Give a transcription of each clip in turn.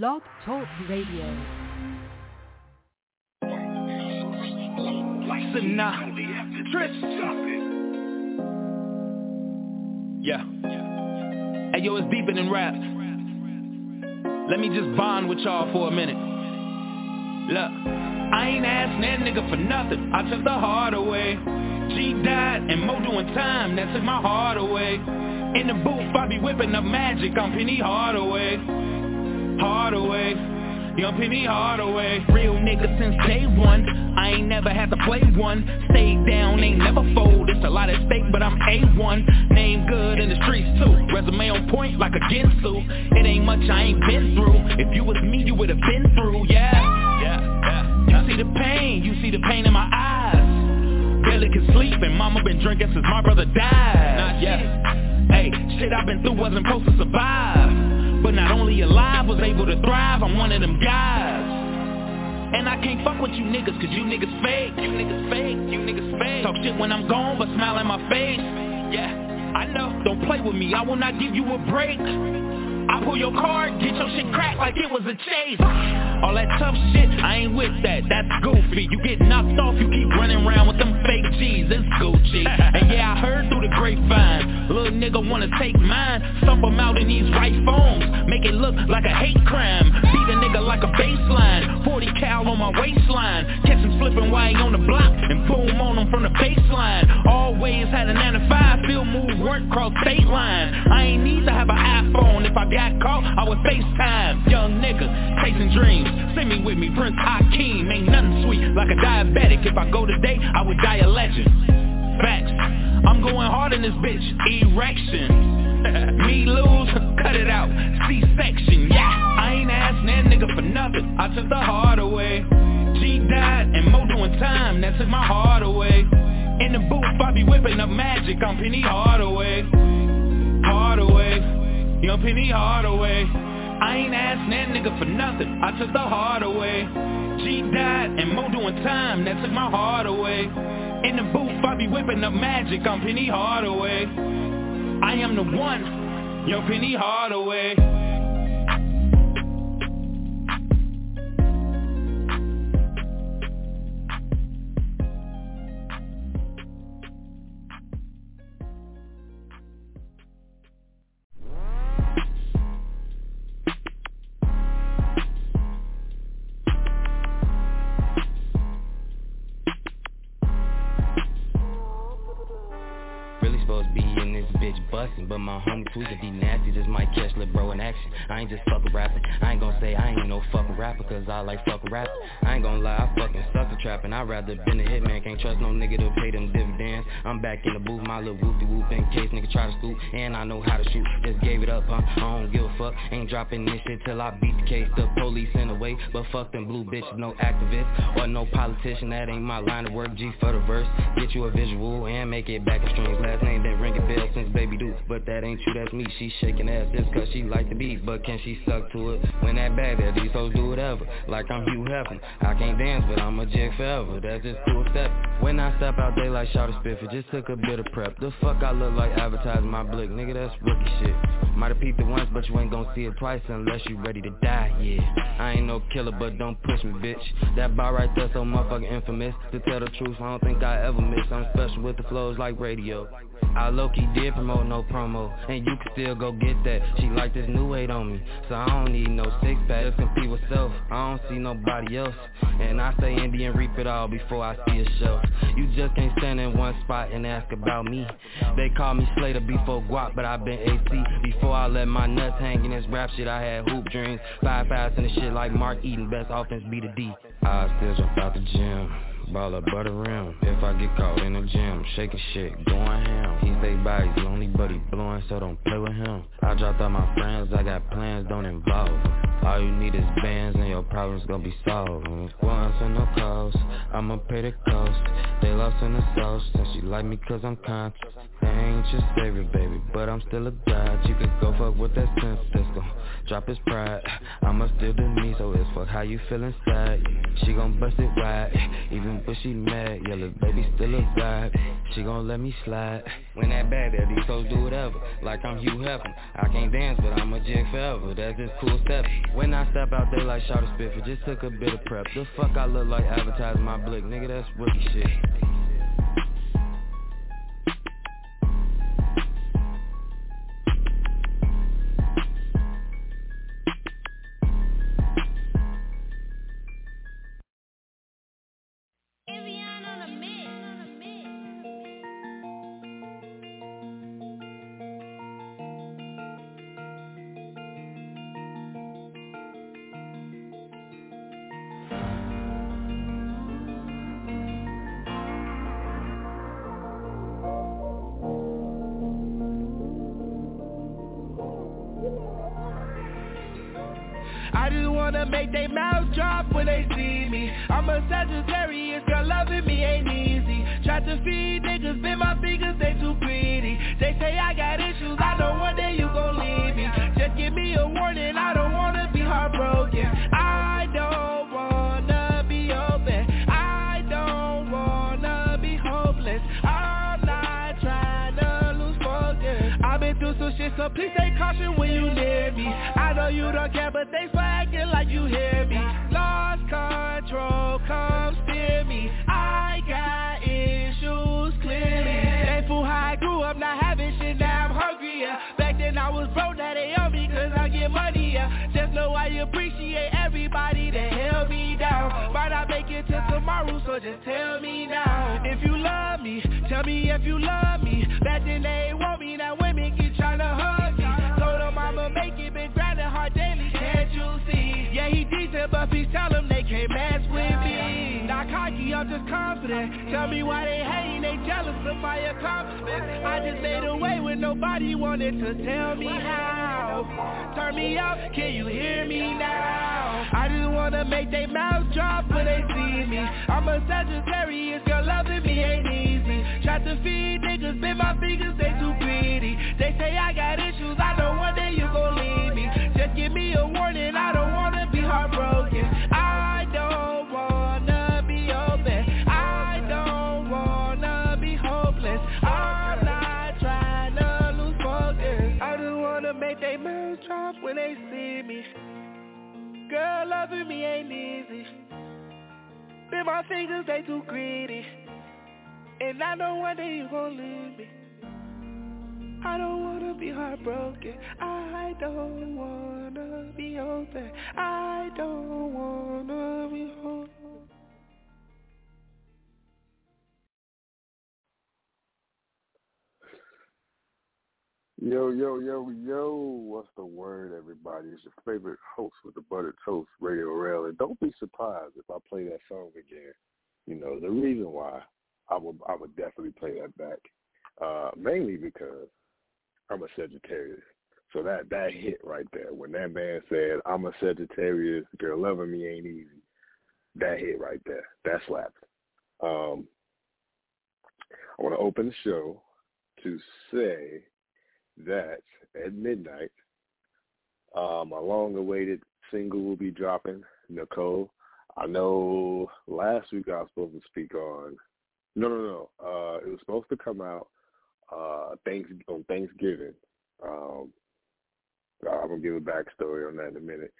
Blog Talk Radio. Trips. Yeah. Hey yo, it's deeper than rap. Let me just bond with y'all for a minute. Look, I ain't asking that nigga for nothing. I took the heart away. G died and Mo doing time. That took my heart away. In the booth, I be whipping up magic. I'm Penny Hardaway. Hardaway. Young Penny Hardaway. Real nigga since day one. I ain't never had to play one. Stayed down, ain't never fold. It's a lot at stake, but I'm A1. Name good in the streets too. Resume on point like a Ginsu. It ain't much I ain't been through. If you was me, you would've been through, yeah. Yeah, yeah. You see the pain, you see the pain in my eyes. Barely can sleep and mama been drinking since my brother died. Nah, yeah. Hey, shit I've been through wasn't supposed to survive. But not only alive, was able to thrive. I'm one of them guys. And I can't fuck with you niggas cause you niggas fake. You niggas fake, you niggas fake. Talk shit when I'm gone but smile in my face. Yeah, I know. Don't play with me, I will not give you a break. I pull your card, get your shit cracked like it was a chase All that tough shit, I ain't with that, that's goofy. You get knocked off, you keep running around with them fake G's, it's Gucci. And yeah, I heard through the grapevine Little nigga wanna take mine. Stomp him out in these right phones. Make it look like a hate crime. Beat a nigga like a baseline. 40 cal on my waistline. Catch him slipping while he on the block. And boom on him from the baseline. Always had a 9 to 5 Field move work cross state line. I ain't need to have an iPhone. If I got caught, I would FaceTime. Young nigga, chasing dreams Send me with me, Prince Hakeem. Ain't nothing sweet like a diabetic. If I go today, I would die a legend. Facts, I'm going hard in this bitch. Erection. Me lose, cut it out. C-section, yeah. I ain't asking that nigga for nothing. I took the heart away. G died and Mo doing time. That took my heart away. In the booth, I be whipping up magic. I'm Penny Hardaway. Hardaway. Young Penny Hardaway I ain't asking that nigga for nothing. I took the heart away. G died and Mo doing time. That took my heart away. In the booth, I be whipping up magic. I'm Penny Hardaway. I am the one. Young Penny Hardaway I'm back in the booth, my little whoopty whoop in case nigga try to scoop, and I know how to shoot. Just gave it up, huh? I don't give a fuck, ain't dropping this shit till I beat the case. The police in the way, but fuck them blue bitches, no activist or no politician. That ain't my line of work. G for the verse, get you a visual and make it back in strings. Last name been ringing bells since baby do, but that ain't you, that's me. She shaking ass just cause she like the beat, but can she suck to it? When that bad that these hoes do whatever, like I'm Hugh Hefner. I can't dance, but I'm a jig forever. That's just cool step. When I step out, they like shout spiff. It just took a bit of prep. The fuck I look like advertising my blick, nigga. That's rookie shit. Might have peeped it once, but you ain't gon' see it twice unless you ready to die. Yeah, I ain't no killer, but don't push me, bitch. That bar right there so motherfucking infamous. To tell the truth, I don't think I ever miss. I'm special with the flows like radio. I low-key did promote no promo. And you can still go get that. She like this new weight on me. So I don't need no six-pack Just compete with self. I don't see nobody else. And I say Indian reap it all Before I see a show You just can't stand in one spot And ask about me. They call me Slater before guap But i been AC Before I let my nuts hang in this rap shit I had hoop dreams. Five fast in the shit like Mark Eaton. Best offense be the D. I still jump out the gym Ball up butter rim. If I get caught in the gym Shaking shit, going ham. He stay by, he's lonely but he blowing So don't play with him. I dropped all my friends, I got plans, don't involve. All you need is bands and your problems gonna be solved. Once and no calls, I'ma pay the cost. They lost in the sauce And she like me cause I'm conscious Ain't your favorite, baby, but I'm still a god. You could go fuck with that sense that's gon' drop his pride. I'ma still the me, so it's fuck how you feel inside. She gon' bust it wide, even if she mad. Yeah, baby still a god. She gon' let me slide. When that bad there, these do whatever. Like I'm Hugh Hefner. I can't dance, but I'm a jig forever. That's just cool step When I step out, they like Shawty Spiffy Just took a bit of prep. The fuck I look like advertising my blick Nigga, that's rookie shit just wanna make they mouth drop when they see me. I'm a Sagittarius, girl, loving me ain't easy. Try to feed niggas, bend my fingers, they too greedy. So please take caution when you near me. I know you don't care but they for like you hear me. Lost control, come steer me. I got issues clearly. Thankful how I grew up, not having shit, now I'm hungrier. Back then I was broke, now they owe me cause I get money, yeah. Just know I appreciate everybody that held me down. Might not make it till tomorrow, so just tell me now. If you love me, tell me if you love me. Back then they want me, now when but please tell them they can't mess with me. Not cocky, I'm just confident. Tell me why they hating, they jealous of my accomplishments. I just made a way when nobody wanted to tell me how. Turn me up, can you hear me now? I just wanna make their mouths drop when they see me. I'm a Sagittarius, girl, loving me ain't easy. Try to feed niggas, bend my fingers, they too pretty. They say I got issues, I times when they see me. Girl, loving me ain't easy. Bend my fingers, they too greedy. And I know one day you gon' leave me. I don't wanna be heartbroken. I don't wanna be open. I don't wanna be home. Yo, yo, yo, yo, what's the word, everybody? It's your favorite host with the buttered toast, Radio Rell. And don't be surprised if I play that song again. You know, the reason why I would I would definitely play that back. Uh, mainly because I'm a Sagittarius. So that that hit right there. When that man said, I'm a Sagittarius, girl loving me ain't easy. That hit right there. That slapped. Um I want to open the show to say that at midnight, uh, my long-awaited single will be dropping. Nicole, I know last week I was supposed to speak on. No, no, no. Uh, it was supposed to come out uh, thanks on Thanksgiving. Um, I'm gonna give a backstory on that in a minute,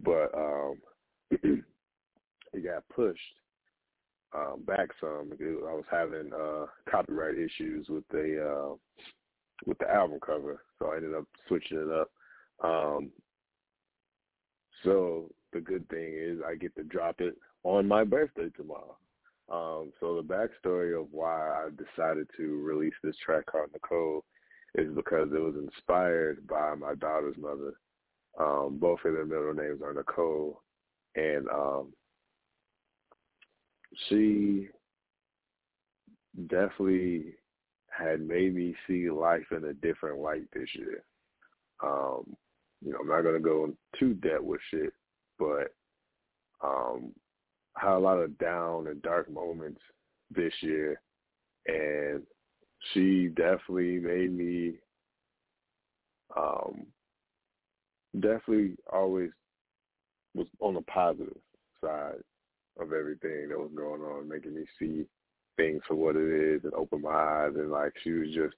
but um, it got pushed um, back some. Because I was having uh, copyright issues with the uh, with the album cover, so I ended up switching it up. Um, so the good thing is I get to drop it on my birthday tomorrow. Um, so the backstory of why I decided to release this track called Nicole is because it was inspired by my daughter's mother. Um, both of their middle names are Nicole, and um, she definitely had made me see life in a different light this year. Um, you know, I'm not gonna go too depth with shit, but um had a lot of down and dark moments this year and she definitely made me um definitely always was on the positive side of everything that was going on, making me see things for what it is and open my eyes and like she was just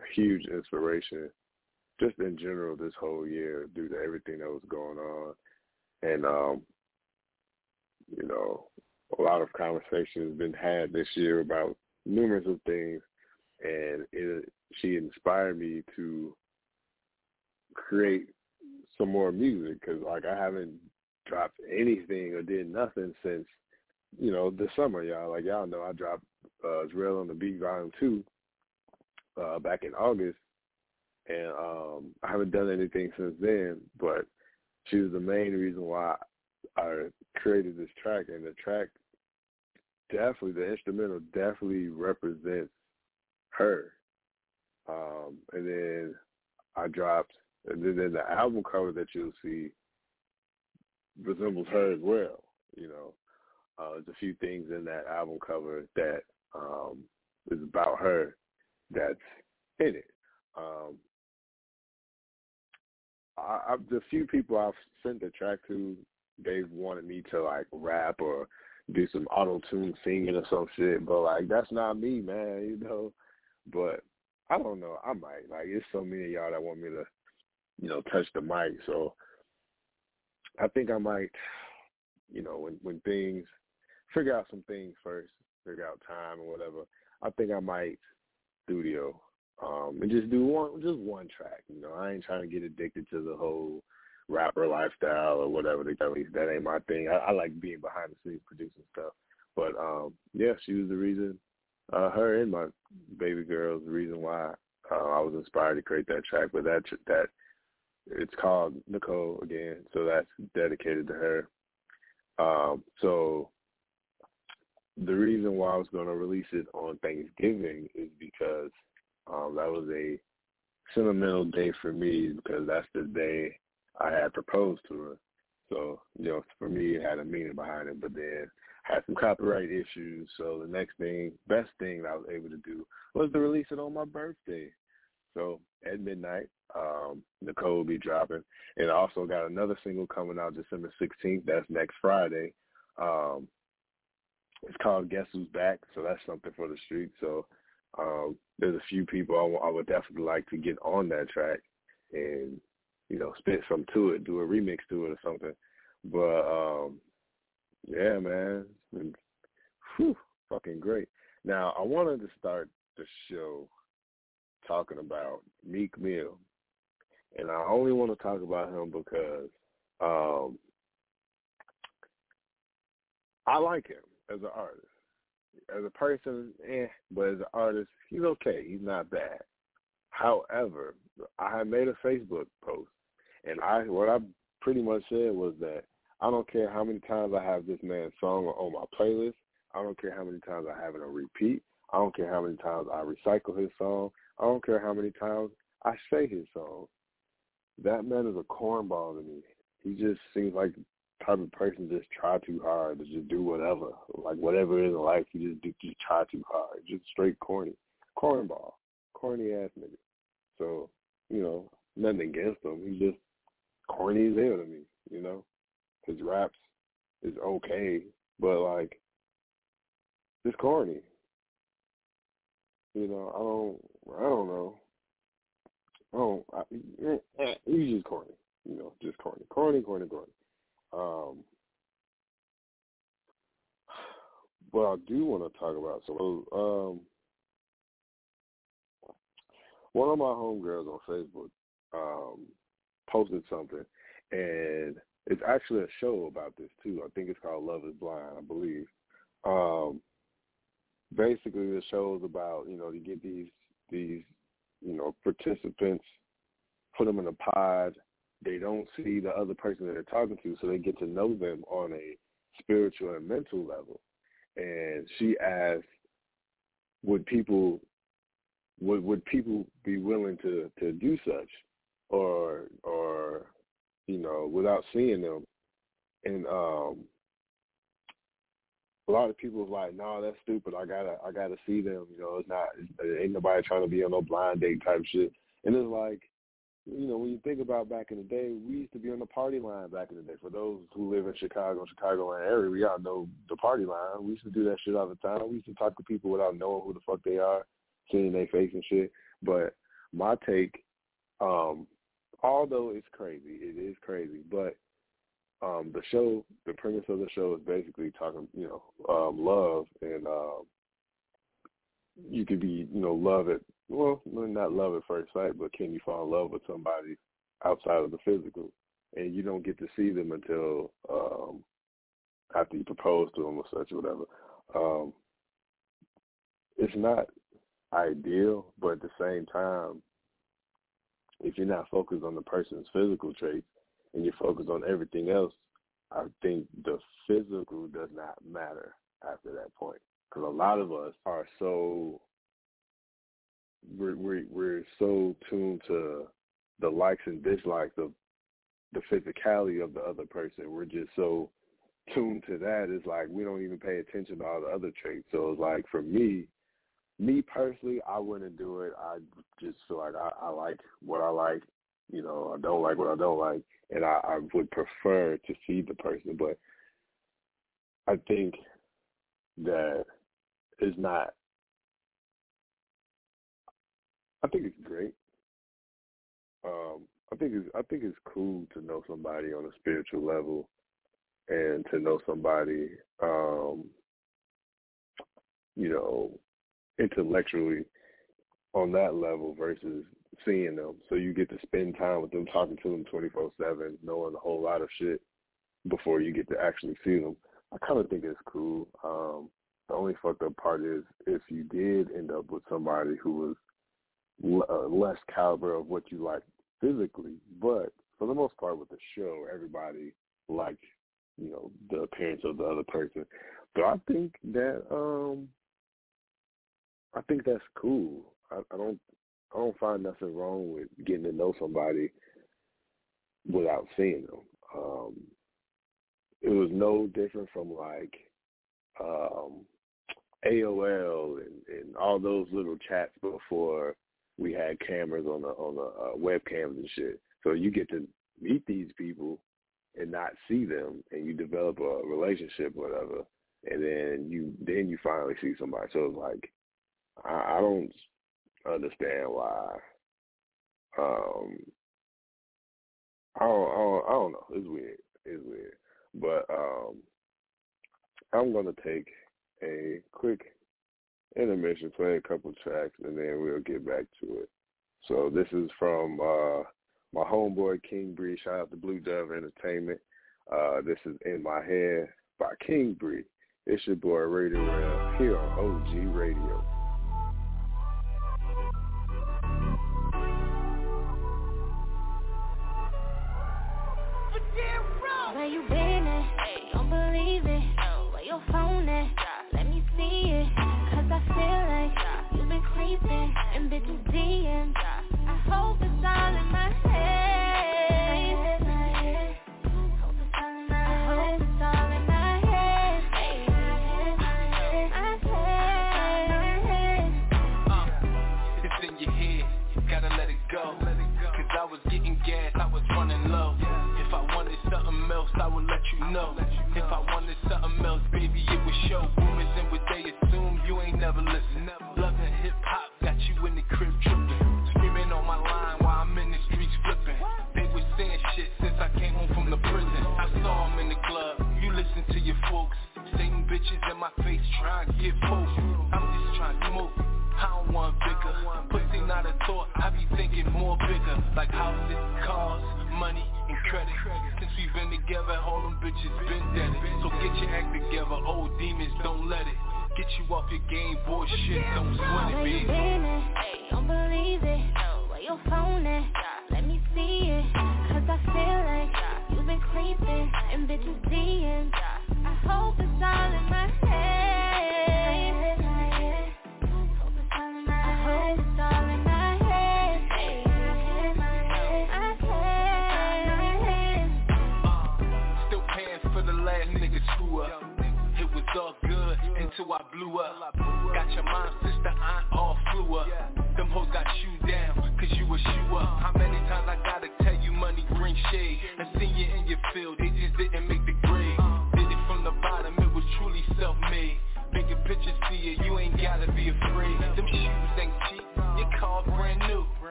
a huge inspiration just in general this whole year due to everything that was going on. And um, you know, a lot of conversations been had this year about numerous of things and it she inspired me to create some more music because like I haven't dropped anything or did nothing since you know the summer, y'all. Like y'all know, I dropped uh, Israel on the Beat Volume Two uh, back in August, and um, I haven't done anything since then. But she was the main reason why I created this track, and the track definitely, the instrumental definitely represents her. Um, and then I dropped, and then the album cover that you'll see resembles her as well. You know, uh, there's a few things in that album cover that um, is about her that's in it. Um, I, I, the few people I've sent the track to, they've wanted me to like rap or do some auto tune singing or some shit, but like that's not me, man. You know, but I don't know. I might like. It's so many of y'all that want me to, you know, touch the mic. So I think I might, you know, when when things figure out some things first, figure out time or whatever. I think I might studio um and just do one just one track. You know, I ain't trying to get addicted to the whole rapper lifestyle or whatever. At least that ain't my thing. I, I like being behind the scenes producing stuff. But um yeah, she was the reason. Uh, her and my baby girl is the reason why uh, I was inspired to create that track. But that that it's called Nicole again, so that's dedicated to her. Um, so the reason why I was going to release it on Thanksgiving is because um, that was a sentimental day for me because that's the day I had proposed to her. So, you know, for me, it had a meaning behind it, but then had some copyright issues. So the next thing, best thing I was able to do was to release it on my birthday. So at midnight, um, Nicole will be dropping. And I also got another single coming out December 16th. That's next Friday. Um, it's called Guess Who's Back, so that's something for the street. So um, there's a few people I, I would definitely like to get on that track and you know spit some to it, do a remix to it or something. But um, yeah, man, been, whew, fucking great. Now I wanted to start the show talking about Meek Mill, and I only want to talk about him because um, I like him as an artist. As a person, eh, but as an artist, he's okay. He's not bad. However, I made a Facebook post, and I what I pretty much said was that I don't care how many times I have this man's song on my playlist. I don't care how many times I have it on repeat. I don't care how many times I recycle his song. I don't care how many times I say his song. That man is a cornball to me. He just seems like type of person just try too hard to just do whatever. Like whatever it is in life, you just do, just try too hard. Just straight corny, cornball, corny ass nigga. So you know, nothing against him. He's just corny as hell to me. You know, his raps is okay, but like, it's corny. You know, I don't, I don't know. I don't. I, eh, eh, he's just corny. You know, just corny, corny, corny, corny. Um, what I do want to talk about, so um, one of my homegirls on Facebook um, posted something, and it's actually a show about this too. I think it's called Love Is Blind, I believe. Um, basically, the show is about you know you get these these you know participants, put them in a pod, they don't see the other person that they're talking to, so they get to know them on a spiritual and mental level. And she asked, would people would would people be willing to to do such, or or you know without seeing them, and um a lot of people are like, no, that's stupid. I gotta, I gotta see them. You know, it's not, ain't nobody trying to be on no blind date type shit. And it's like, you know, when you think about back in the day, we used to be on the party line back in the day. For those who live in Chicago, Chicagoland area, we all know the party line. We used to do that shit all the time. We used to talk to people without knowing who the fuck they are, seeing their face and shit. But my take, um, although it's crazy, it is crazy, but um, the show, the premise of the show is basically talking, you know, um, love and um, you could be, you know, love at well, not love at first sight, but can you fall in love with somebody outside of the physical? And you don't get to see them until um after you propose to them or such or whatever. Um it's not ideal, but at the same time, if you're not focused on the person's physical traits and you're focused on everything else, I think the physical does not matter after that point. Because a lot of us are so we're, we're we're so tuned to the likes and dislikes of the physicality of the other person. We're just so tuned to that. It's like we don't even pay attention to all the other traits. So it's like for me, me personally, I wouldn't do it. I just feel like I, I like what I like. You know, I don't like what I don't like, and I, I would prefer to see the person. But I think that it's not I think it's great. Um, I think it's I think it's cool to know somebody on a spiritual level, and to know somebody, um, you know, intellectually on that level versus seeing them. So you get to spend time with them, talking to them twenty four seven, knowing a whole lot of shit before you get to actually see them. I kind of think it's cool. Um, the only fucked up part is if you did end up with somebody who was uh, less caliber of what you like physically, but for the most part with the show, everybody liked, you know, the appearance of the other person. But I think that um I think that's cool. I, I don't I don't find nothing wrong with getting to know somebody without seeing them. Um it was no different from like um AOL and, and all those little chats before we had cameras on the on the uh, webcams and shit. So you get to meet these people and not see them, and you develop a relationship, whatever, and then you then you finally see somebody. So it's like I, I don't understand why. Um, I don't, I don't I don't know. It's weird. It's weird. But um, I'm gonna take a quick intermission, play a couple tracks, and then we'll get back to it. So this is from uh, my homeboy King Bree. Shout out to Blue Dove Entertainment. Uh, this is In My Head by King Bree. It's your boy Radio Rell here on OG Radio. You've been creeping and bitches DMs. I hope it's all in my head. Hope it's all in my head. It's all in my head. It's in your head, gotta let it go. I was getting gas, I was running low. If I wanted something else, I would let you know. If I wanted something else, baby, it would show. Rumors and what they assume, you ain't never listen. Loving hip hop, got you in the crib tripping.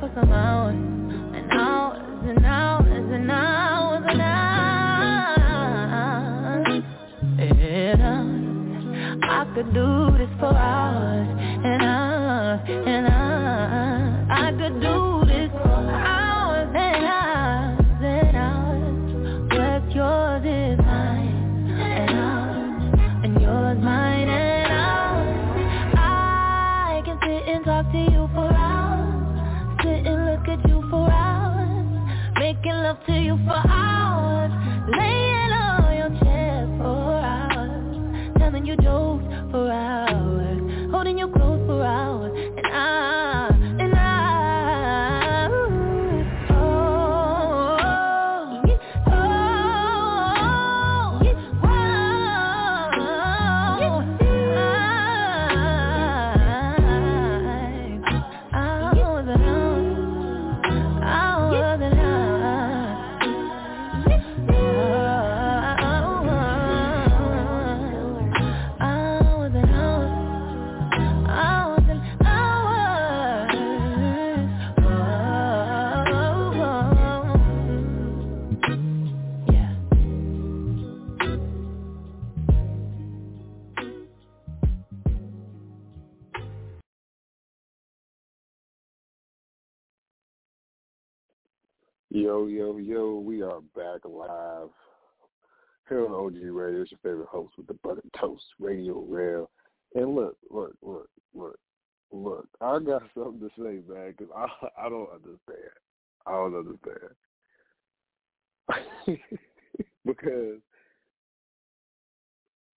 For some hours And hours and hours and hours and hours And hours I could do this for hours hours Yo, yo, yo, we are back live here on OG Radio. It's your favorite host with the Butter Toast Radio Rell. And look, look, look, look, look, I got something to say, man, because I, I don't understand. I don't understand. because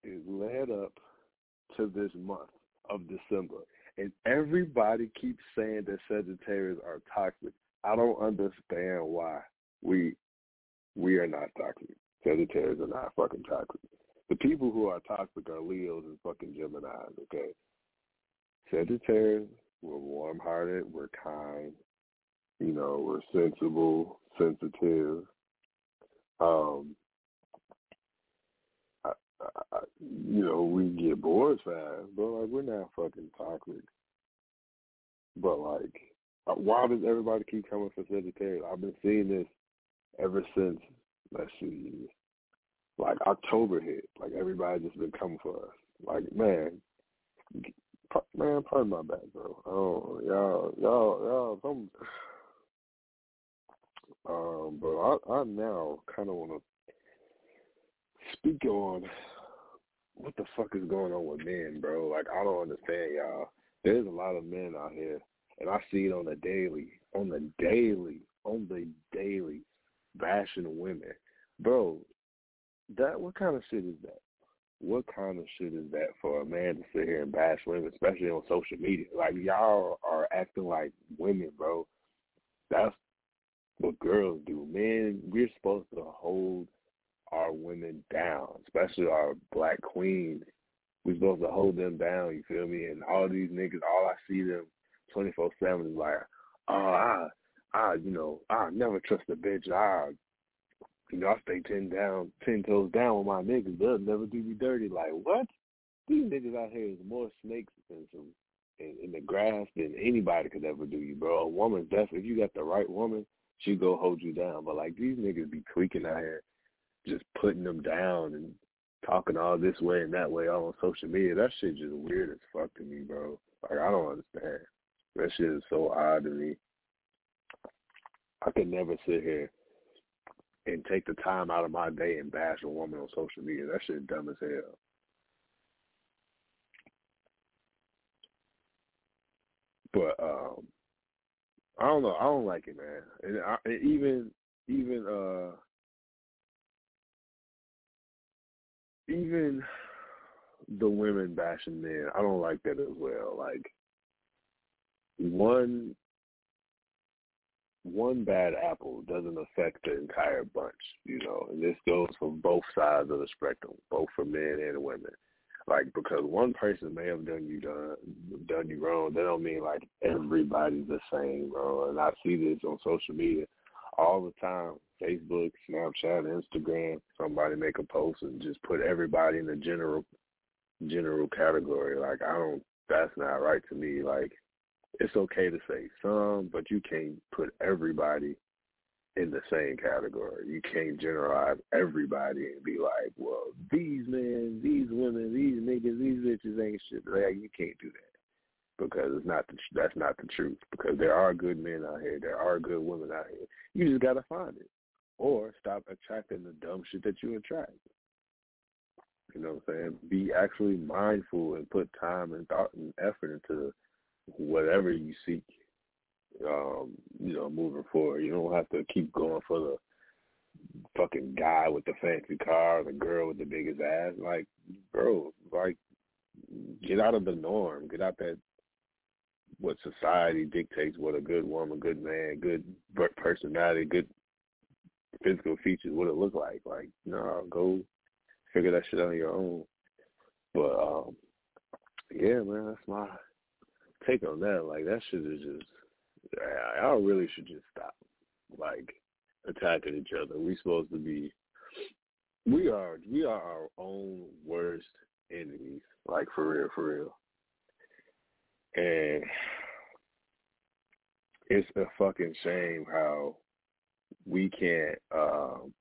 it led up to this month of December, and everybody keeps saying that Sagittarius are toxic. I don't understand why we we are not toxic. Sagittarius are not fucking toxic. The people who are toxic are Leos and fucking Geminis, okay? Sagittarius, we're warm hearted, we're kind, you know, we're sensible, sensitive. Um I, I, you know, we get bored fast, but like we're not fucking toxic. But like, uh, why does everybody keep coming for Sagittarius? I've been seeing this ever since. Let's see, like October hit. Like everybody just been coming for us. Like man, man, pardon my bad, bro. Oh, y'all, y'all, y'all, some. Um, but I, I now kind of want to speak on what the fuck is going on with men, bro. Like I don't understand, y'all. There's a lot of men out here, and I see it on the daily, on the daily, on the daily, bashing women, bro. That what kind of shit is that? What kind of shit is that for a man to sit here and bash women, especially on social media? Like y'all are acting like women, bro. That's what girls do. Men, we're supposed to hold our women down, especially our black queens. We're supposed to hold them down, you feel me? And all these niggas, all I see them 24-7 is like, oh, I, I, you know, I never trust a bitch. I, you know, I stay ten down, ten toes down with my niggas. They'll never do me dirty. Like what? These niggas out here is more snakes than some in, in the grass than anybody could ever do you, bro. A woman's definitely if you got the right woman, she go hold you down. But like these niggas be tweaking out here, just putting them down and talking all this way and that way all on social media. That shit just weird as fuck to me, bro. Like I don't understand. That shit is so odd to me. I could never sit here and take the time out of my day and bash a woman on social media. That shit dumb as hell. But um I don't know. I don't like it, man. And, I, and even even uh even the women bashing men, I don't like that as well. Like one one bad apple doesn't affect the entire bunch, you know, and this goes for both sides of the spectrum, both for men and women. Like because one person may have done you done done you wrong, that don't mean like everybody's the same, bro. And I see this on social media all the time. Facebook, Snapchat, Instagram, somebody make a post and just put everybody in the general general category. Like I don't that's not right to me. Like it's okay to say some, but you can't put everybody in the same category. You can't generalize everybody and be like, well, these men, these women, these niggas, these bitches ain't shit. Like, you can't do that because it's not the, that's not the truth. Because there are good men out here, there are good women out here. You just gotta find it, or stop attracting the dumb shit that you attract. You know what I'm saying? Be actually mindful and put time and thought and effort into whatever you seek um, you know, moving forward. You don't have to keep going for the fucking guy with the fancy car, or the girl with the biggest ass. Like, bro, like, get out of the norm. Get out that what society dictates what a good woman, good man, good personality, good physical features, what it look like. Like, no, go figure that shit out on your own. But um, yeah, man, that's my take on that. Like, that shit is just y'all really should just stop, like, attacking each other. We supposed to be, we are, we are our own worst enemies, like for real, for real. And it's a fucking shame how we can't, um,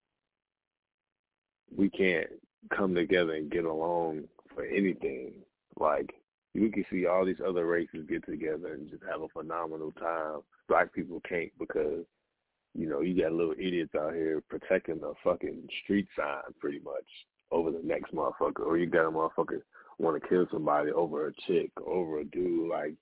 we can't come together and get along for anything. Like we can see all these other races get together and just have a phenomenal time. Black people can't because, you know, you got little idiots out here protecting the fucking street sign pretty much over the next motherfucker. Or you got a motherfucker want to kill somebody over a chick, over a dude. Like,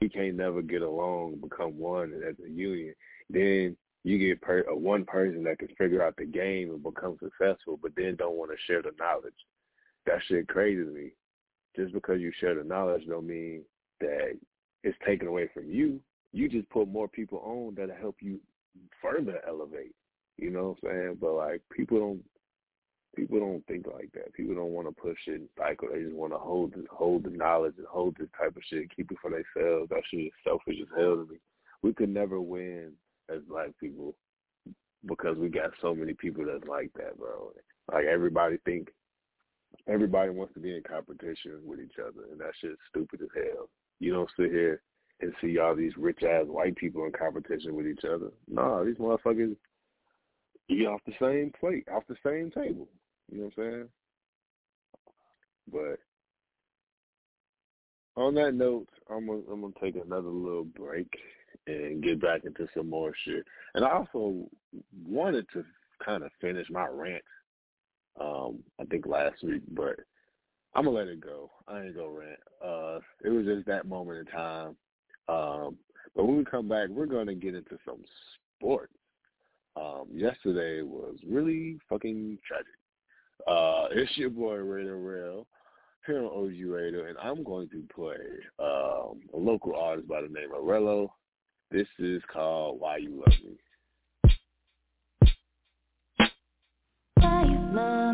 we can't never get along, become one as a union. Then you get per- a one person that can figure out the game and become successful, but then don't want to share the knowledge. That shit crazy to me just because you share the knowledge don't mean that it's taken away from you. You just put more people on that'll help you further elevate. You know what I'm saying? But like people don't people don't think like that. People don't want to push it and cycle. They just want to hold hold the knowledge and hold this type of shit, keep it for themselves. That shit is selfish as hell to me. We could never win as black people because we got so many people that's like that, bro. Like everybody think everybody wants to be in competition with each other, and that shit's stupid as hell. You don't sit here and see all these rich ass white people in competition with each other. Nah, these motherfuckers eat off the same plate, off the same table. You know what I'm saying? But on that note, I'm gonna I'm gonna take another little break and get back into some more shit. And I also wanted to kind of finish my rant um, I think last week, but I'm gonna let it go. I ain't gonna rant. Uh, it was just that moment in time. Um, but when we come back, we're gonna get into some sports. Um, yesterday was really fucking tragic. Uh, it's your boy Radio Rell here on OG Radio, and I'm going to play um, a local artist by the name of Rello. This is called Why You Love Me. This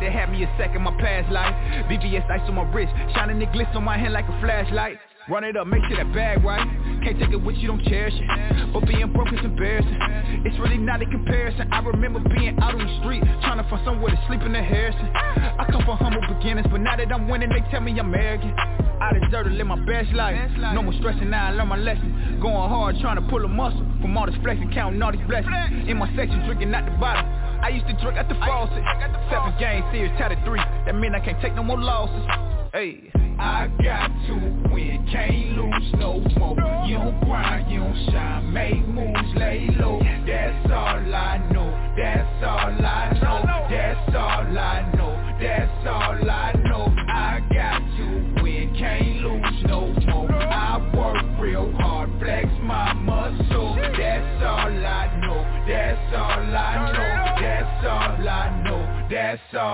had to have me a second, my past life. VVS ice on my wrist, shining the glitz on my hand like a flashlight. Run it up, make sure that bag right. Can't take it with you, don't cherish it. But being broke is embarrassing. It's really not a comparison. I remember being out on the street Trying to find somewhere to sleep in the Harrison. I come from humble beginnings But now that I'm winning, they tell me I'm arrogant. I deserve to live my best life. No more stressing, now I learn my lesson. Going hard, trying to pull a muscle From all this flexing, counting all these blessings. In my section, drinking out the bottle I used to drink at the faucet. Seven game series, tatted three. That mean I can't take no more losses. Hey. I got to win, can't lose no more. You don't grind, you don't shine, make moves, lay low. That's all I know, that's all I know. That's all I know, that's all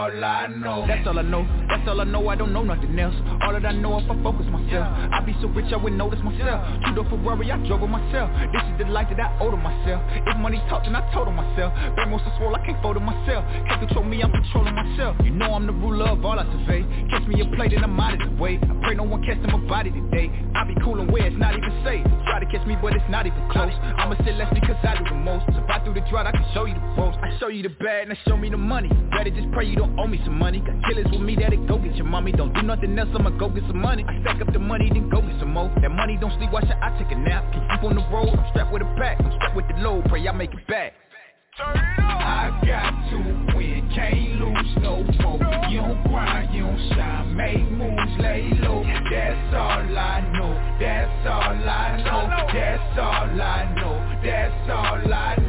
all I know. That's all I know. That's all I know. I don't know nothing else. All that I know if I focus myself. I be so rich I wouldn't notice myself. Two door Ferrari, I drove myself. This is the life that I owe to myself. If money talk, then I told on myself. Bang so swole, I can't fold it myself. Can't control me, I'm controlling myself. You know I'm the ruler of all I survey. Catch me a plate and I'm out of the way. I pray no one catch my body today. I be cool and where it's not even safe. Try to catch me, but it's not even close. I'ma sit less because I do the most. If I do the drought, I can show you the most. I show you the bad and I show me the money. Better just pray you don't owe me some money Got killers with me that'll go get your mommy. Don't do nothing else, I'ma go get some money. I stack up the money, then go get some more. That money don't sleep, why should I take a nap? Can keep on the road, I'm strapped with a pack I'm strapped with the load, pray I make it back. I got to win, can't lose no more. You don't grind, you don't shine, make moves, lay low. That's all I know, that's all I know. That's all I know, that's all I know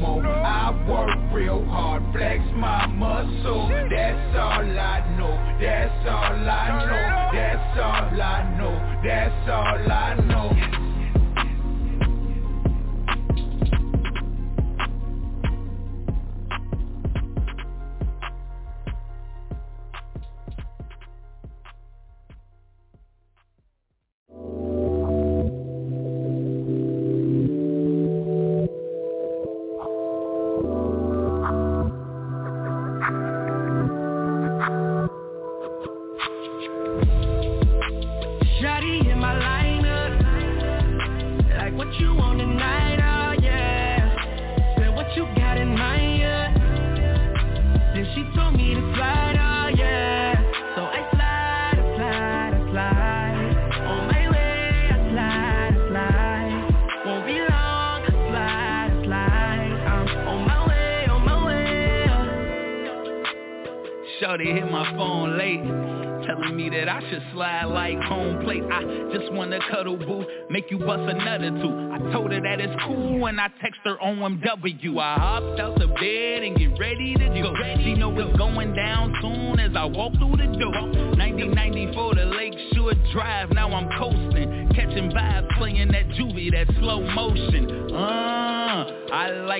more I work real hard, flex my muscle. That's all I know, that's all I know That's all I know, that's all I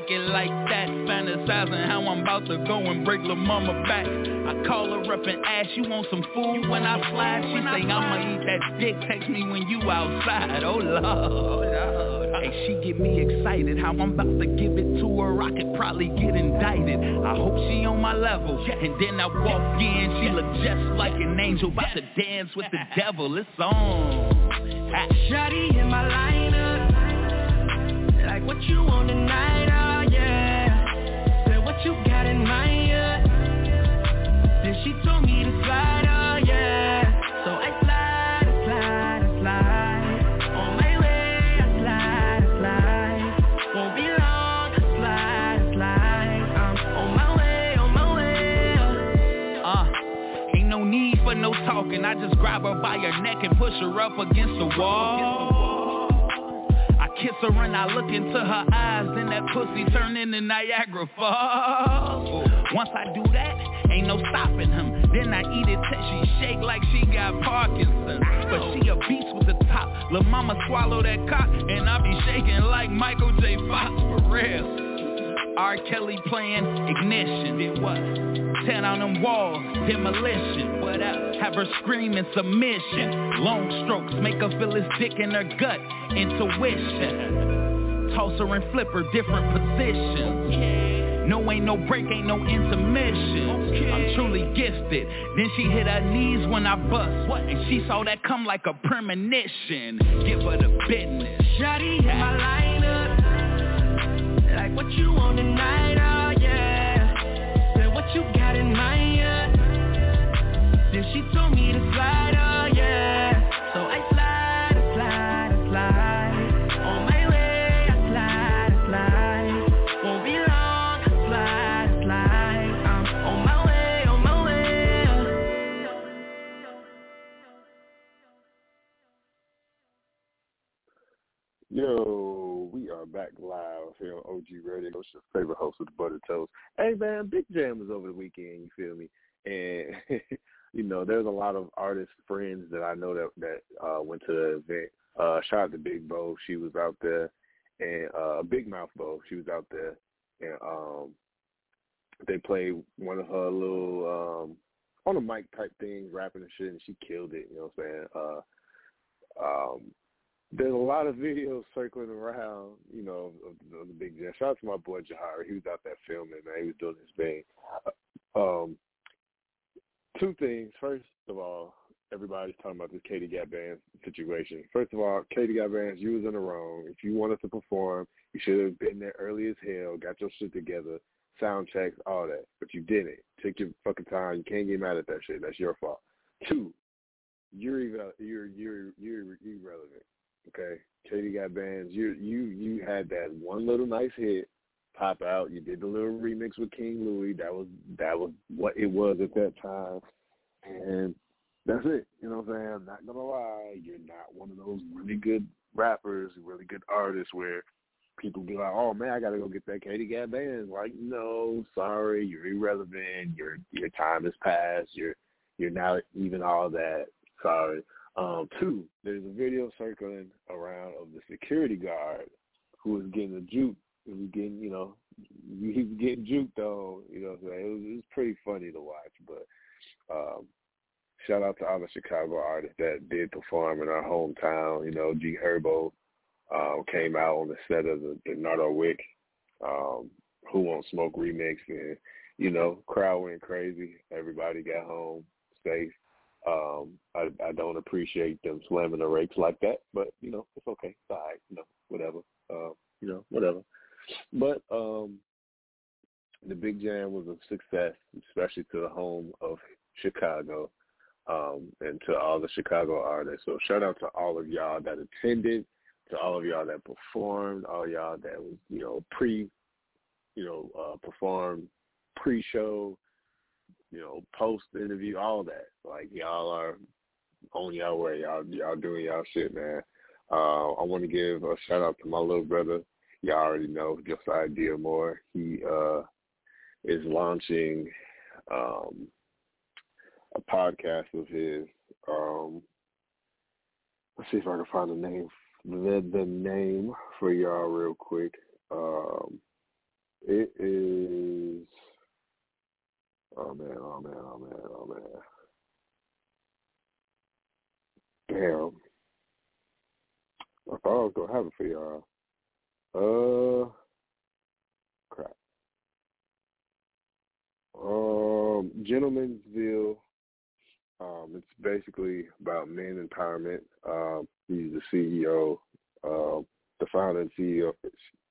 I like that, fantasizing how I'm about to go and break La Mama back. I call her up and ask, you want some food when I slide? She say, I'ma eat that dick, text me when you outside, oh lord. Hey, she get me excited, how I'm about to give it to her, I could probably get indicted. I hope she on my level, and then I walk in, she look just like an angel, about to dance with the devil, it's on. Shotty in my lineup, like what you want tonight, oh And I look into her eyes, then that pussy turn into Niagara Falls. Once I do that, ain't no stopping him. Then I eat it till she shake like she got Parkinson's. But she a beast with the top. Lil' mama swallow that cock, and I be shaking like Michael J. Fox for real. R. Kelly playing ignition. Did what? Tear down them walls, demolition. What up? Have her screaming submission. Long strokes make her feel his dick in her gut. Intuition. Toss her and flip her different positions. No ain't no break, ain't no intermission. I'm truly gifted. Then she hit her knees when I bust. And she saw that come like a premonition. Give her the business. Hit my lineup Like what you want tonight, oh yeah what you got in mind, yeah Then she told me to slide, It's your favorite host with the butter toast. Hey man, Big Jam was over the weekend. You feel me? And you know, there's a lot of artist friends that I know that that uh, went to the event. Uh, shout out to Big Bo, she was out there, and uh, Big Mouth Bo, she was out there, and um, they played one of her little um, on a mic type things, rapping and shit, and she killed it. You know what I'm saying? Uh, um, there's a lot of videos circling around, you know, of, of the big jam. Shout out to my boy Jahari. He was out there filming, man. He was doing his thing. Um, two things. First of all, everybody's talking about this Katie Got Bandz situation. First of all, Katie Got Bandz, you was in the wrong. If you wanted to perform, you should have been there early as hell, got your shit together, sound checks, all that. But you didn't. Take your fucking time. You can't get mad at that shit. That's your fault. Two, you're you're you're you're irrelevant. Okay, Katie Got Bandz. You you you had that one little nice hit pop out. You did the little remix with King Louie. That was that was what it was at that time, and that's it. You know what I'm saying? I'm not gonna lie. You're not one of those really good rappers, really good artists where people be like, "Oh man, I gotta go get that Katie Got Bandz." Like, no, sorry, you're irrelevant. Your your time has passed. You're you're not even all that. Sorry. Um, two, there's a video circling around of the security guard who was getting a juke. He was getting, you know, he was getting juked on. You know, saying? it was, it was pretty funny to watch. But um, shout out to all the Chicago artists that did perform in our hometown. You know, G Herbo um, came out on the set of the, the Wick, um, Who Won't Smoke remix, and you know, crowd went crazy. Everybody got home safe. Um, I, I don't appreciate them slamming the rakes like that, but you know, it's okay. It's all right. You know, whatever. Uh, you know, whatever. But um, the Big Jam was a success, especially to the home of Chicago um, and to all the Chicago artists. So shout out to all of y'all that attended, to all of y'all that performed, all y'all that was you know pre, you know, uh, performed pre-show, you know, post interview, all that. Like y'all are on y'all way. Y'all y'all doing y'all shit, man. Uh, I want to give a shout out to my little brother. Y'all already know Josiah Dearmore. He uh, is launching um, a podcast of his. Um, let's see if I can find the name. The the name for y'all real quick. Um, it is. Oh man! Oh man! Oh man! Oh man! Damn. I thought I was gonna have it for y'all. Uh, crap. Um, Gentleman'sville. Um, it's basically about men empowerment. Um, he's the CEO, uh, the founder and CEO,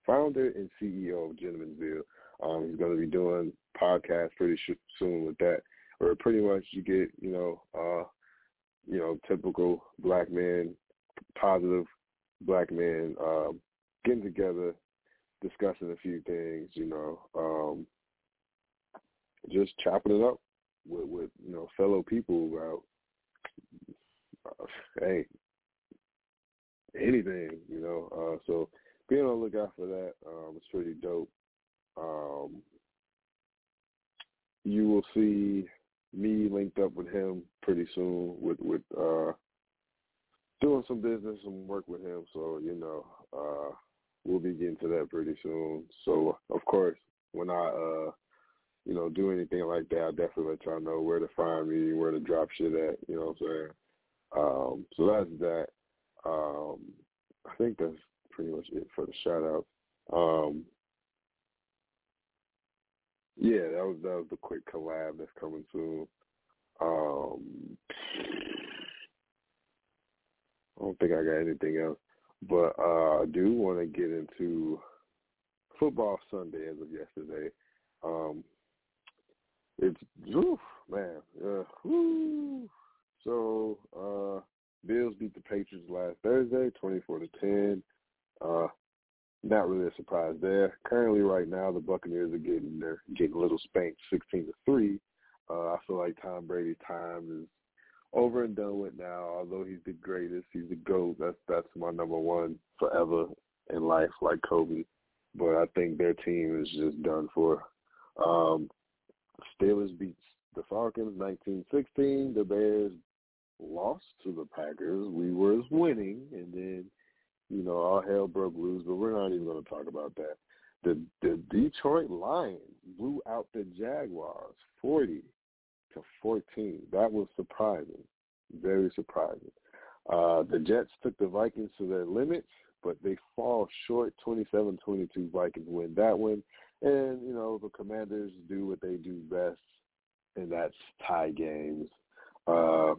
founder and CEO of Gentleman'sville. Um, he's going to be doing podcasts pretty soon with that, where pretty much you get, you know, uh, you know, typical black men, positive black men, um, getting together, discussing a few things, you know, um, just chopping it up with, with you know fellow people about uh, hey, anything, you know. Uh, so being on the lookout for that um, is pretty dope. Um, you will see me linked up with him pretty soon with with uh, doing some business and work with him. So you know, uh, we'll be getting to that pretty soon. So of course, when I uh, you know do anything like that, I'll definitely let y'all know where to find me, where to drop shit at. You know what I'm saying? Um, so that's that. Um, I think that's pretty much it for the shout out. Um, yeah, that was that was the quick collab that's coming soon. Um, I don't think I got anything else, but uh, I do want to get into football Sunday as of yesterday. Um, it's oof, man, uh, woo. So uh, Bills beat the Patriots last Thursday, twenty-four to ten. Uh, not really a surprise there. Currently, right now, the Buccaneers are getting they're getting a little spanked, sixteen to three. Uh, I feel like Tom Brady's time is over and done with now. Although he's the greatest, he's the goat. That's that's my number one forever in life, like Kobe. But I think their team is just done for. Um, Steelers beats the Falcons 1916. The Bears lost to the Packers. We were winning, and then you know all hell broke loose. But we're not even going to talk about that. The the Detroit Lions blew out the Jaguars 40 to 14. That was surprising, very surprising. Uh, the Jets took the Vikings to their limits, but they fall short 27-22. Vikings win that one. And, you know, the Commanders do what they do best, and that's tie games. Uh,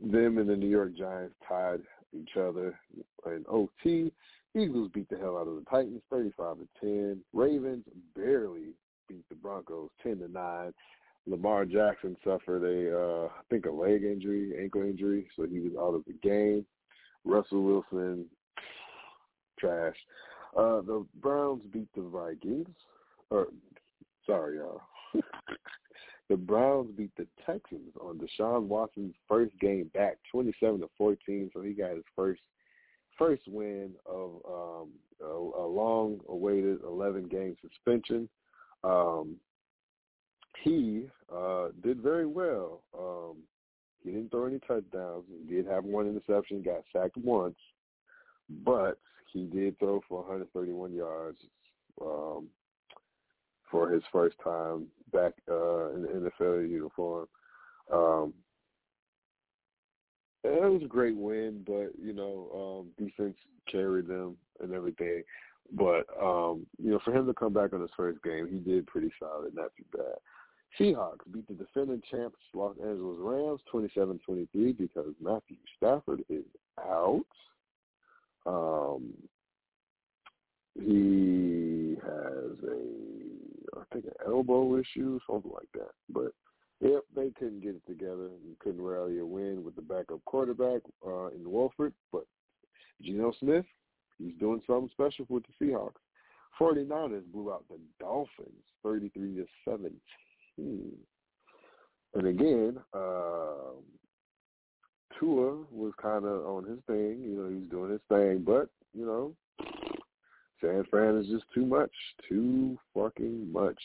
them and the New York Giants tied each other in OT. Eagles beat the hell out of the Titans, 35 to 10. Ravens barely beat the Broncos, 10 to 9. Lamar Jackson suffered a, uh, I think, a leg injury, ankle injury, so he was out of the game. Russell Wilson, trash. Uh, the Browns beat the Vikings. Or, sorry, y'all. the Browns beat the Texans on Deshaun Watson's first game back, twenty-seven to fourteen. So he got his first first win of um, a, a long-awaited eleven-game suspension. Um, he uh, did very well. Um, he didn't throw any touchdowns. He did have one interception, got sacked once, but he did throw for 131 yards um, for his first time back uh, in the NFL uniform. Um, it was a great win, but you know, um, defense carried them and everything. But um, you know, for him to come back on his first game, he did pretty solid, not too bad. Seahawks beat the defending champs Los Angeles Rams 27-23 because Matthew Stafford is out. Um, he has a, I think, an elbow issue, something like that. But yep, they couldn't get it together and couldn't rally a win with the backup quarterback uh, in Wolford. But Geno Smith, he's doing something special with the Seahawks. 49ers blew out the Dolphins 33 to 17. And again, uh, Tua was kind of on his thing. You know, he's doing his thing, but you know, San Fran is just too much, too fucking much.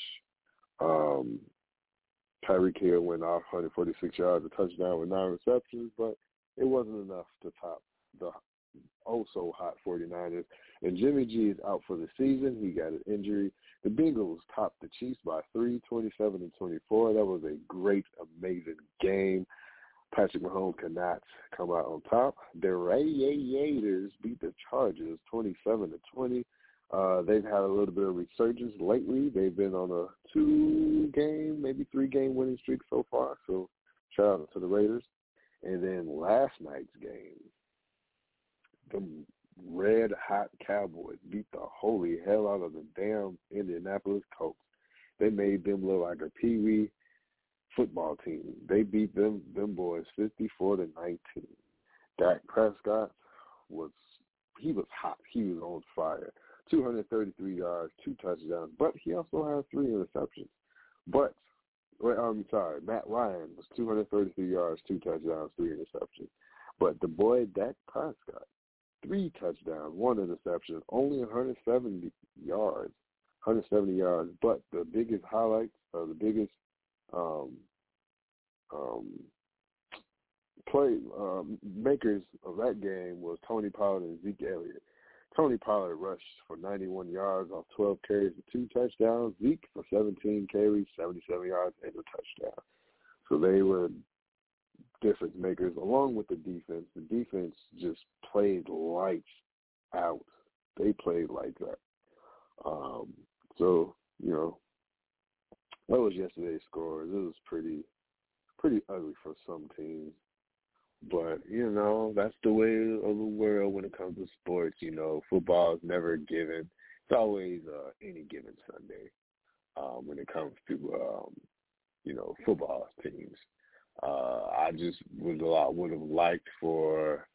Um, Tyreek Hill went off 146 yards, a touchdown with nine receptions, but it wasn't enough to top the oh so hot 49ers. And Jimmy G is out for the season. He got an injury. The Bengals topped the Chiefs by three, 27 and 24. That was a great, amazing game. Patrick Mahomes cannot come out on top. The Raiders beat the Chargers 27 to 20. Uh, they've had a little bit of resurgence lately. They've been on a two-game, maybe three-game winning streak so far. So shout out to the Raiders. And then last night's game, the red hot Cowboys beat the holy hell out of the damn Indianapolis Colts. They made them look like a pee-wee football team. They beat them them boys fifty four to nineteen. Dak Prescott was he was hot. He was on fire. 233 yards, two touchdowns, but he also has three interceptions. But, well, I'm sorry, Matt Ryan was 233 yards, two touchdowns, three interceptions. But the boy Dak Prescott, three touchdowns, one interception, only 170 yards, 170 yards. But the biggest highlights, or the biggest um, um, play um, makers of that game was Tony Pollard and Zeke Elliott. Tony Pollard rushed for 91 yards off 12 carries and two touchdowns. Zeke for 17 carries, 77 yards, and a touchdown. So they were difference makers along with the defense. The defense just played lights out. They played lights out. Um, so, you know, that was yesterday's scores. It was pretty pretty ugly for some teams. But, you know, that's the way of the world when it comes to sports. You know, football is never given. It's always uh, any given Sunday um, when it comes to, um, you know, football teams. Uh, I just would a lot would have liked for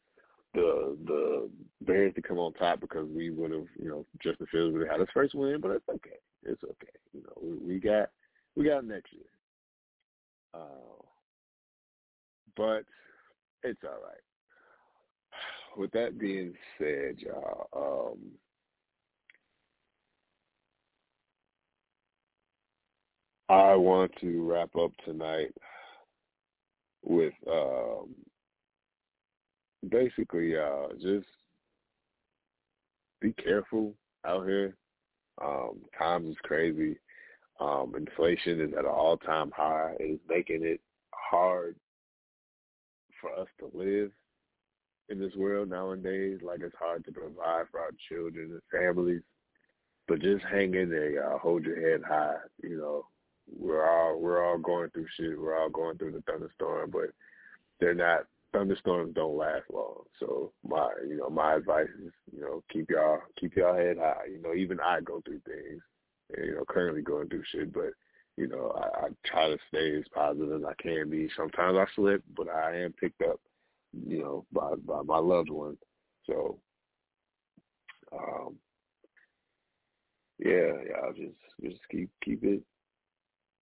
the the Bears to come on top because we would have, you know, Justin Fields would have had his first win, but it's okay. It's okay. You know, we, we got we got next year. Uh, but it's all right. With that being said, y'all, um, I want to wrap up tonight with um, basically uh, just be careful out here. Um, times is crazy. Um, inflation is at an all-time high. It's making it hard for us to live in this world nowadays. Like it's hard to provide for our children and families. But just hang in there, y'all. Hold your head high. You know, we're all we're all going through shit. We're all going through the thunderstorm, but they're not thunderstorms don't last long. So my you know, my advice is, you know, keep y'all keep y'all head high. You know, even I go through things. You know, currently going through shit, but you know, I, I try to stay as positive as I can be. Sometimes I slip, but I am picked up, you know, by by my loved one. So um yeah, yeah, just just keep keep it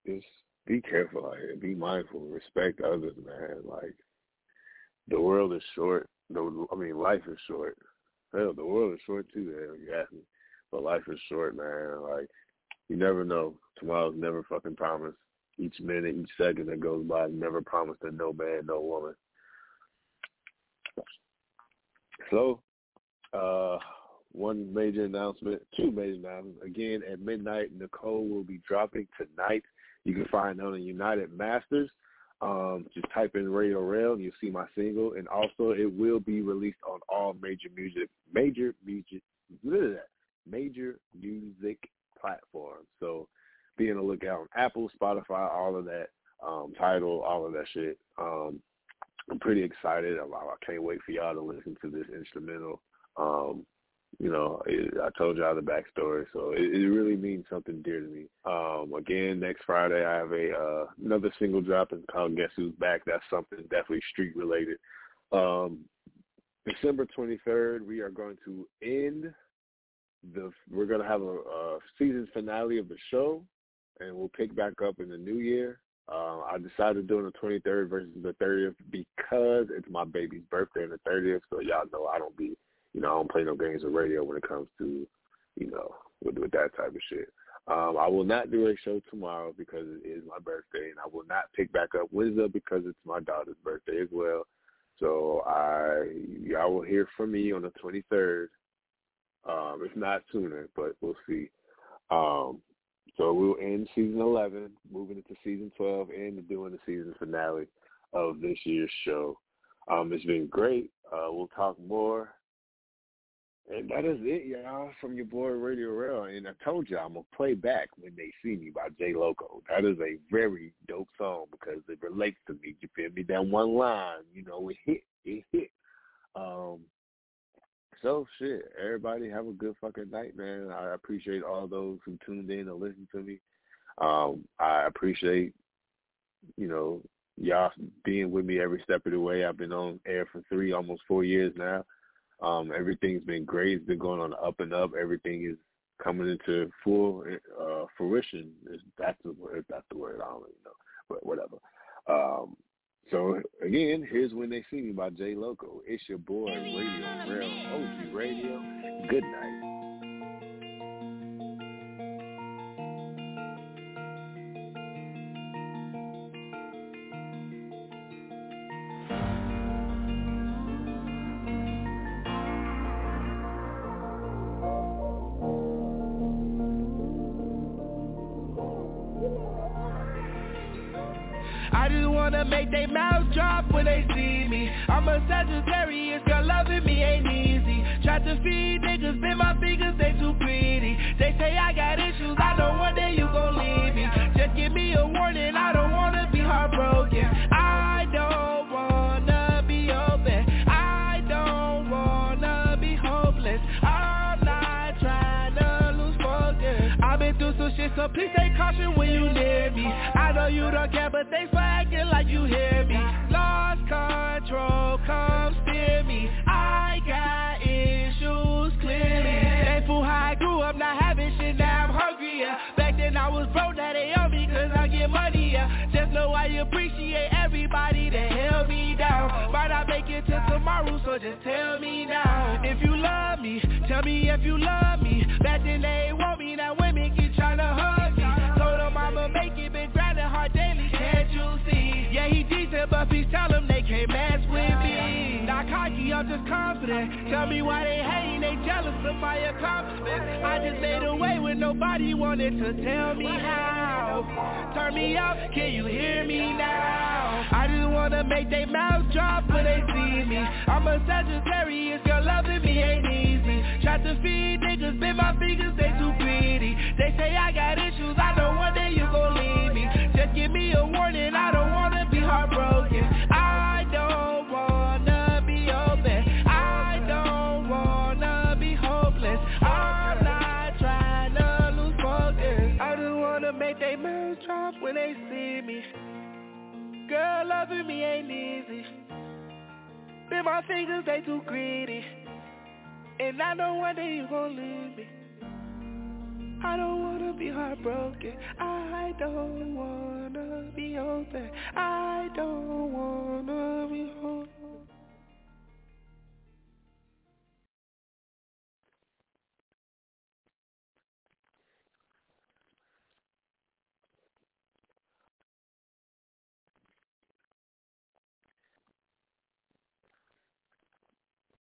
just be careful out here. Be mindful. Respect others, man. Like the world is short. The I mean, life is short. Hell, the world is short too. Hell, you ask me. But life is short, man. Like you never know. Tomorrow's never fucking promised. Each minute, each second that goes by, never promised to no man, no woman. So, uh, one major announcement, two major announcements. Again, at midnight, Nicole will be dropping tonight you can find on the United Masters. Um, just type in Radio Rell and you'll see my single. And also it will be released on all major music major music major music platforms. So be on the lookout on Apple, Spotify, all of that, um, Tidal, all of that shit. Um, I'm pretty excited. I, I can't wait for y'all to listen to this instrumental. Um, you know, it, I told y'all the backstory, so it, it really means something dear to me. Um, again, next Friday I have a uh, another single dropping called "Guess Who's Back." That's something definitely street related. Um, December 23rd, we are going to end the. We're to have a, a season finale of the show, and we'll pick back up in the new year. Uh, I decided doing the 23rd versus the 30th because it's my baby's birthday on the 30th. So y'all know I don't be you know, I don't play no games of radio when it comes to, you know, with, with that type of shit. Um, I will not do a show tomorrow because it is my birthday, and I will not pick back up Wednesday because it's my daughter's birthday as well. So I, y'all will hear from me on the 23rd. Um, if not sooner, but we'll see. Um, so we'll end season 11, moving into season 12, and doing the season finale of this year's show. Um, it's been great. Uh, we'll talk more and that is it, y'all, from your boy Radio Rell. And I told you I'm gonna play back when they see me by Jay Loco. That is a very dope song because it relates to me. You feel me? That one line, you know, it hit, it hit. Um, so shit, everybody have a good fucking night, man. I appreciate all those who tuned in and listened to me. Um, I appreciate, you know, y'all being with me every step of the way. I've been on air for three, almost four years now. Um, everything's been great. It's been going on up and up. Everything is coming into full uh, fruition. If that's the word. That's the word. I don't really know, but whatever. Um, So again, here's when they see me by Jay Loco. It's your boy Radio Rell OG Radio. Good night. Know you don't care, but they acting like you hear me. Lost control, come steer me. I got issues clearly. Thankful how I grew up, not having shit, now I'm hungry, yeah Back then I was broke, now they on me cause I get money, yeah Just know I appreciate everybody that held me down. Might not make it to tomorrow, so just tell me now. If you love me, tell me if you love me. Back then they please tell them they can't mess with me. Not cocky, I'm just confident. Tell me why they hating, they jealous of my accomplishments. I just made a way when nobody wanted to tell me how. Turn me up, can you hear me now? I just wanna make they mouth drop when they see me. I'm a Sagittarius, girl loving me ain't easy. Try to feed niggas, bend my fingers, they too greedy. They say I got issues, I loving me ain't easy. Bend my fingers, they too greedy. And I know one day you gon' leave me. I don't wanna be heartbroken. I don't wanna be open. I don't wanna be open